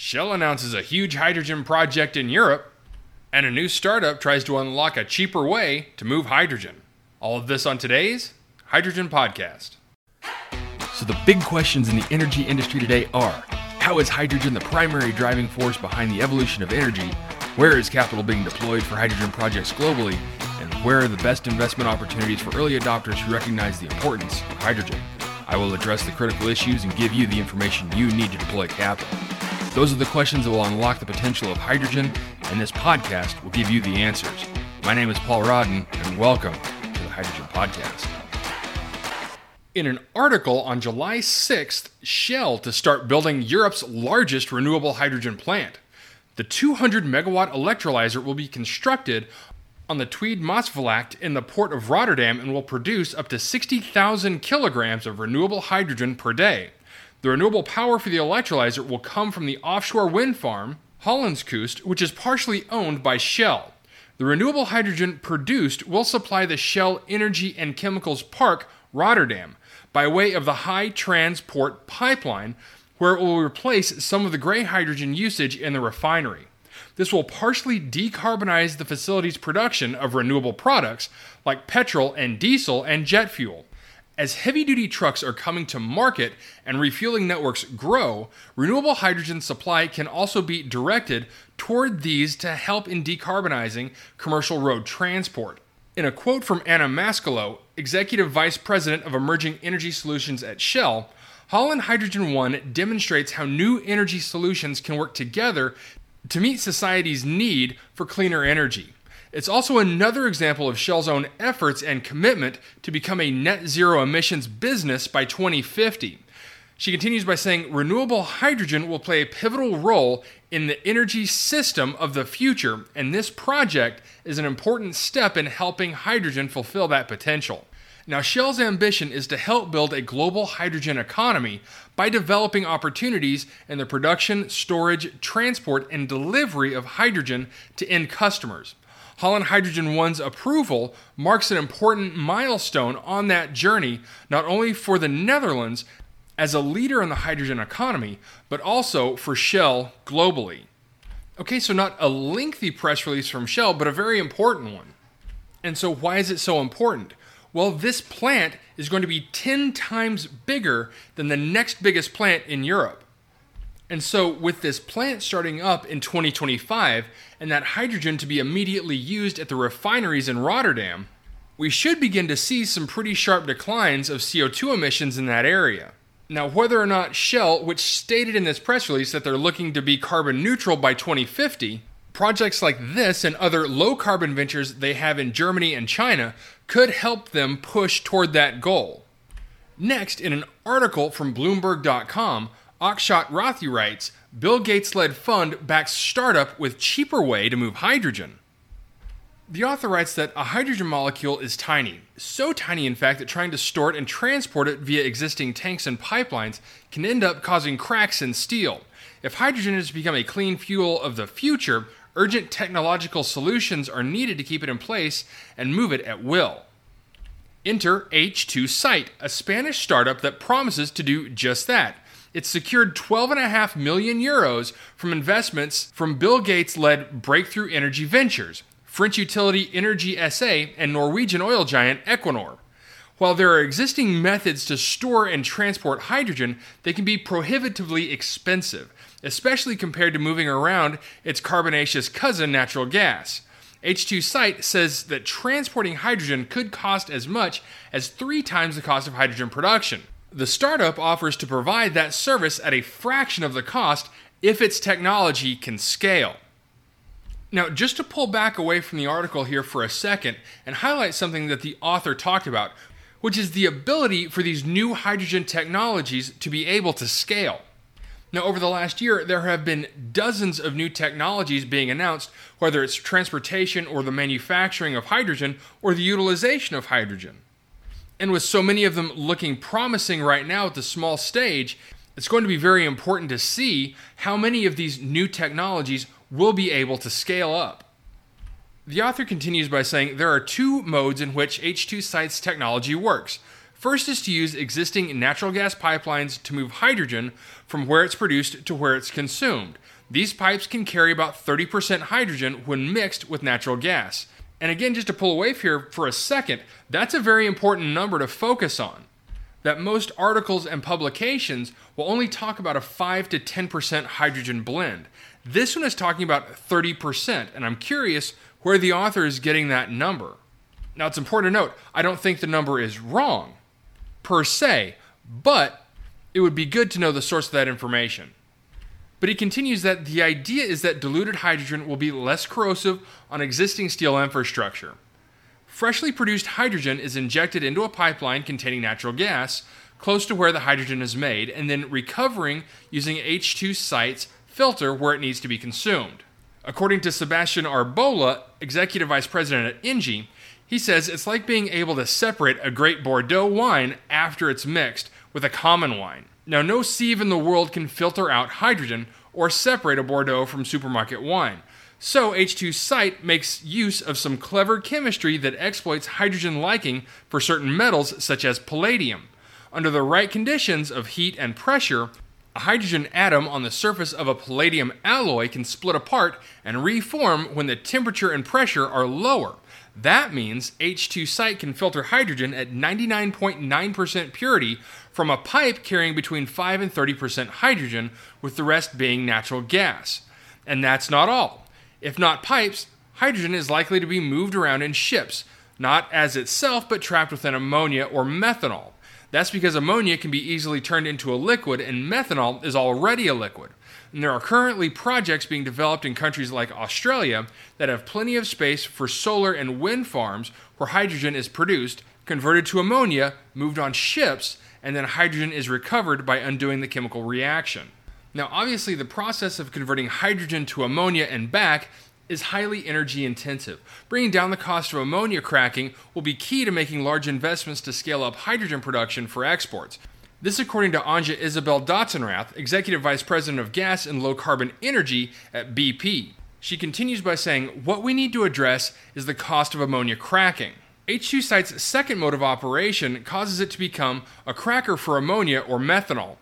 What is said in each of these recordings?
Shell announces a huge hydrogen project in Europe, and a new startup tries to unlock a cheaper way to move hydrogen. All of this on today's Hydrogen Podcast. So, the big questions in the energy industry today are how is hydrogen the primary driving force behind the evolution of energy? Where is capital being deployed for hydrogen projects globally? And where are the best investment opportunities for early adopters who recognize the importance of hydrogen? I will address the critical issues and give you the information you need to deploy capital. Those are the questions that will unlock the potential of hydrogen, and this podcast will give you the answers. My name is Paul Rodden, and welcome to the Hydrogen Podcast. In an article on July 6th, Shell to start building Europe's largest renewable hydrogen plant. The 200 megawatt electrolyzer will be constructed on the Tweede Maasvlakte in the port of Rotterdam and will produce up to 60,000 kilograms of renewable hydrogen per day. The renewable power for the electrolyzer will come from the offshore wind farm, Hollandse Kust, which is partially owned by Shell. The renewable hydrogen produced will supply the Shell Energy and Chemicals Park, Rotterdam, by way of the HyTransPort Pipeline, where it will replace some of the gray hydrogen usage in the refinery. This will partially decarbonize the facility's production of renewable products like petrol and diesel and jet fuel. As heavy duty trucks are coming to market and refueling networks grow, renewable hydrogen supply can also be directed toward these to help in decarbonizing commercial road transport. In a quote from Anna Mascolo, Executive Vice President of Emerging Energy Solutions at Shell, Holland Hydrogen One demonstrates how new energy solutions can work together to meet society's need for cleaner energy. It's also another example of Shell's own efforts and commitment to become a net zero emissions business by 2050. She continues by saying renewable hydrogen will play a pivotal role in the energy system of the future, and this project is an important step in helping hydrogen fulfill that potential. Now, Shell's ambition is to help build a global hydrogen economy by developing opportunities in the production, storage, transport, and delivery of hydrogen to end customers. Holland Hydrogen One's approval marks an important milestone on that journey, not only for the Netherlands as a leader in the hydrogen economy, but also for Shell globally. Okay, so not a lengthy press release from Shell, but a very important one. And so, why is it so important? Well, this plant is going to be 10 times bigger than the next biggest plant in Europe. And so, with this plant starting up in 2025 and that hydrogen to be immediately used at the refineries in Rotterdam, we should begin to see some pretty sharp declines of CO2 emissions in that area. Now, whether or not Shell, which stated in this press release that they're looking to be carbon neutral by 2050, projects like this and other low carbon ventures they have in Germany and China could help them push toward that goal. Next, in an article from Bloomberg.com, Akshat Rathi writes Bill Gates led fund backs startup with cheaper way to move hydrogen. The author writes that a hydrogen molecule is tiny, so tiny in fact that trying to store it and transport it via existing tanks and pipelines can end up causing cracks in steel. If hydrogen is to become a clean fuel of the future, urgent technological solutions are needed to keep it in place and move it at will. Enter H2Site, a Spanish startup that promises to do just that. It secured 12.5 million euros from investments from Bill Gates led Breakthrough Energy Ventures, French utility Engie SA, and Norwegian oil giant Equinor. While there are existing methods to store and transport hydrogen, they can be prohibitively expensive, especially compared to moving around its carbonaceous cousin, natural gas. H2Site says that transporting hydrogen could cost as much as three times the cost of hydrogen production. The startup offers to provide that service at a fraction of the cost if its technology can scale. Now, just to pull back away from the article here for a second and highlight something that the author talked about, which is the ability for these new hydrogen technologies to be able to scale. Now, over the last year, there have been dozens of new technologies being announced, whether it's transportation or the manufacturing of hydrogen or the utilization of hydrogen. And with so many of them looking promising right now at the small stage, it's going to be very important to see how many of these new technologies will be able to scale up. The author continues by saying there are two modes in which H2Site's technology works. First is to use existing natural gas pipelines to move hydrogen from where it's produced to where it's consumed. These pipes can carry about 30% hydrogen when mixed with natural gas. And again, just to pull away here for a second, that's a very important number to focus on. That most articles and publications will only talk about a 5 to 10% hydrogen blend. This one is talking about 30%, and I'm curious where the author is getting that number. Now, it's important to note, I don't think the number is wrong per se, but it would be good to know the source of that information. But he continues that the idea is that diluted hydrogen will be less corrosive on existing steel infrastructure. Freshly produced hydrogen is injected into a pipeline containing natural gas close to where the hydrogen is made and then recovering using H2 Site's filter where it needs to be consumed. According to Sebastian Arbola, executive vice president at Engie, he says it's like being able to separate a great Bordeaux wine after it's mixed with a common wine. Now, no sieve in the world can filter out hydrogen or separate a Bordeaux from supermarket wine. So, H2 Site makes use of some clever chemistry that exploits hydrogen liking for certain metals such as palladium. Under the right conditions of heat and pressure, a hydrogen atom on the surface of a palladium alloy can split apart and reform when the temperature and pressure are lower. That means H2 Site can filter hydrogen at 99.9% purity from a pipe carrying between 5 and 30% hydrogen, with the rest being natural gas. And that's not all. If not pipes, hydrogen is likely to be moved around in ships, not as itself, but trapped within ammonia or methanol. That's because ammonia can be easily turned into a liquid, and methanol is already a liquid. And there are currently projects being developed in countries like Australia that have plenty of space for solar and wind farms where hydrogen is produced, converted to ammonia, moved on ships, and then hydrogen is recovered by undoing the chemical reaction. Now, obviously, the process of converting hydrogen to ammonia and back is highly energy intensive. Bringing down the cost of ammonia cracking will be key to making large investments to scale up hydrogen production for exports. This, according to Anja Isabel Dotzenrath, Executive Vice President of Gas and Low Carbon Energy at BP. She continues by saying, What we need to address is the cost of ammonia cracking. H2 Site's second mode of operation causes it to become a cracker for ammonia or methanol.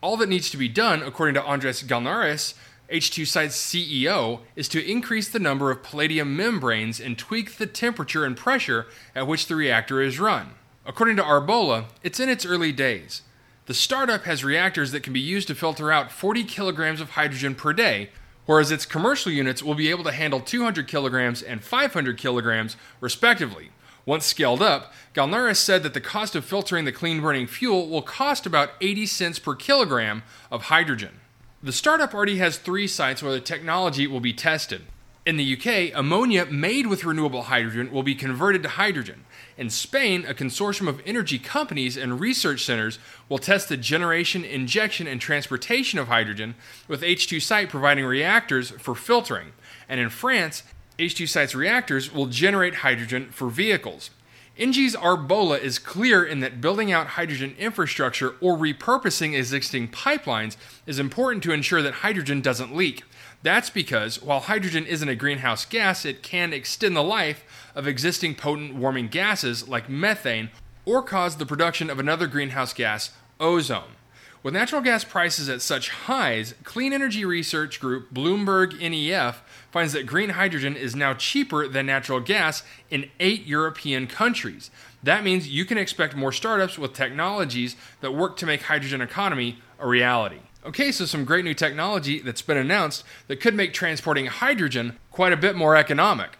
All that needs to be done, according to Andres Galnares, H2 Site's CEO, is to increase the number of palladium membranes and tweak the temperature and pressure at which the reactor is run. According to Arbola, it's in its early days. The startup has reactors that can be used to filter out 40 kilograms of hydrogen per day, whereas its commercial units will be able to handle 200 kilograms and 500 kilograms, respectively. Once scaled up, Galnares said that the cost of filtering the clean burning fuel will cost about 80 cents per kilogram of hydrogen. The startup already has three sites where the technology will be tested. In the UK, ammonia made with renewable hydrogen will be converted to hydrogen. In Spain, a consortium of energy companies and research centers will test the generation, injection, and transportation of hydrogen, with H2 Site providing reactors for filtering. And in France, H2 Site's reactors will generate hydrogen for vehicles. Engie's Arbola is clear in that building out hydrogen infrastructure or repurposing existing pipelines is important to ensure that hydrogen doesn't leak. That's because while hydrogen isn't a greenhouse gas, it can extend the life of existing potent warming gases like methane or cause the production of another greenhouse gas, ozone. With natural gas prices at such highs, clean energy research group Bloomberg NEF finds that green hydrogen is now cheaper than natural gas in eight European countries. That means you can expect more startups with technologies that work to make hydrogen economy a reality. Okay, so some great new technology that's been announced that could make transporting hydrogen quite a bit more economic.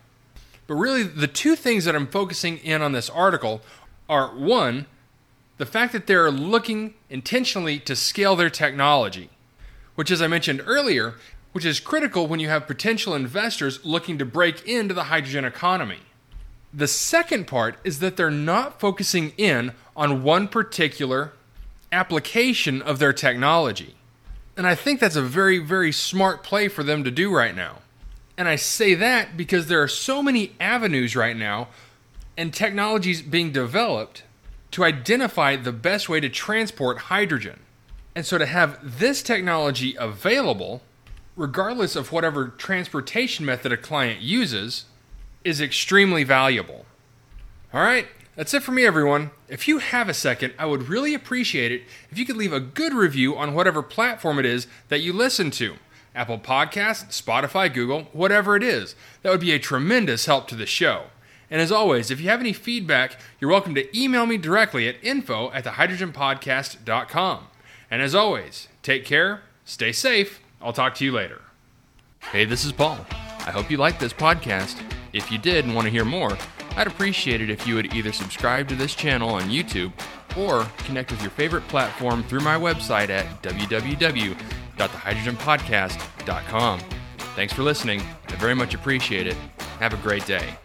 But really, the two things that I'm focusing in on this article are one, the fact that they're looking intentionally to scale their technology, which, as I mentioned earlier, which is critical when you have potential investors looking to break into the hydrogen economy. The second part is that they're not focusing in on one particular application of their technology. And I think that's a very, very smart play for them to do right now. And I say that because there are so many avenues right now and technologies being developed to identify the best way to transport hydrogen. And so to have this technology available regardless of whatever transportation method a client uses, is extremely valuable. All right, That's it for me, everyone. If you have a second, I would really appreciate it if you could leave a good review on whatever platform it is that you listen to Apple Podcasts, Spotify, Google, whatever it is. That would be a tremendous help to the show. And as always, if you have any feedback, you're welcome to email me directly at info at thehydrogenpodcast.com. And as always, take care, stay safe. I'll talk to you later. Hey, this is Paul. I hope you liked this podcast. If you did and want to hear more, I'd appreciate it if you would either subscribe to this channel on YouTube or connect with your favorite platform through my website at www.thehydrogenpodcast.com. Thanks for listening. I very much appreciate it. Have a great day.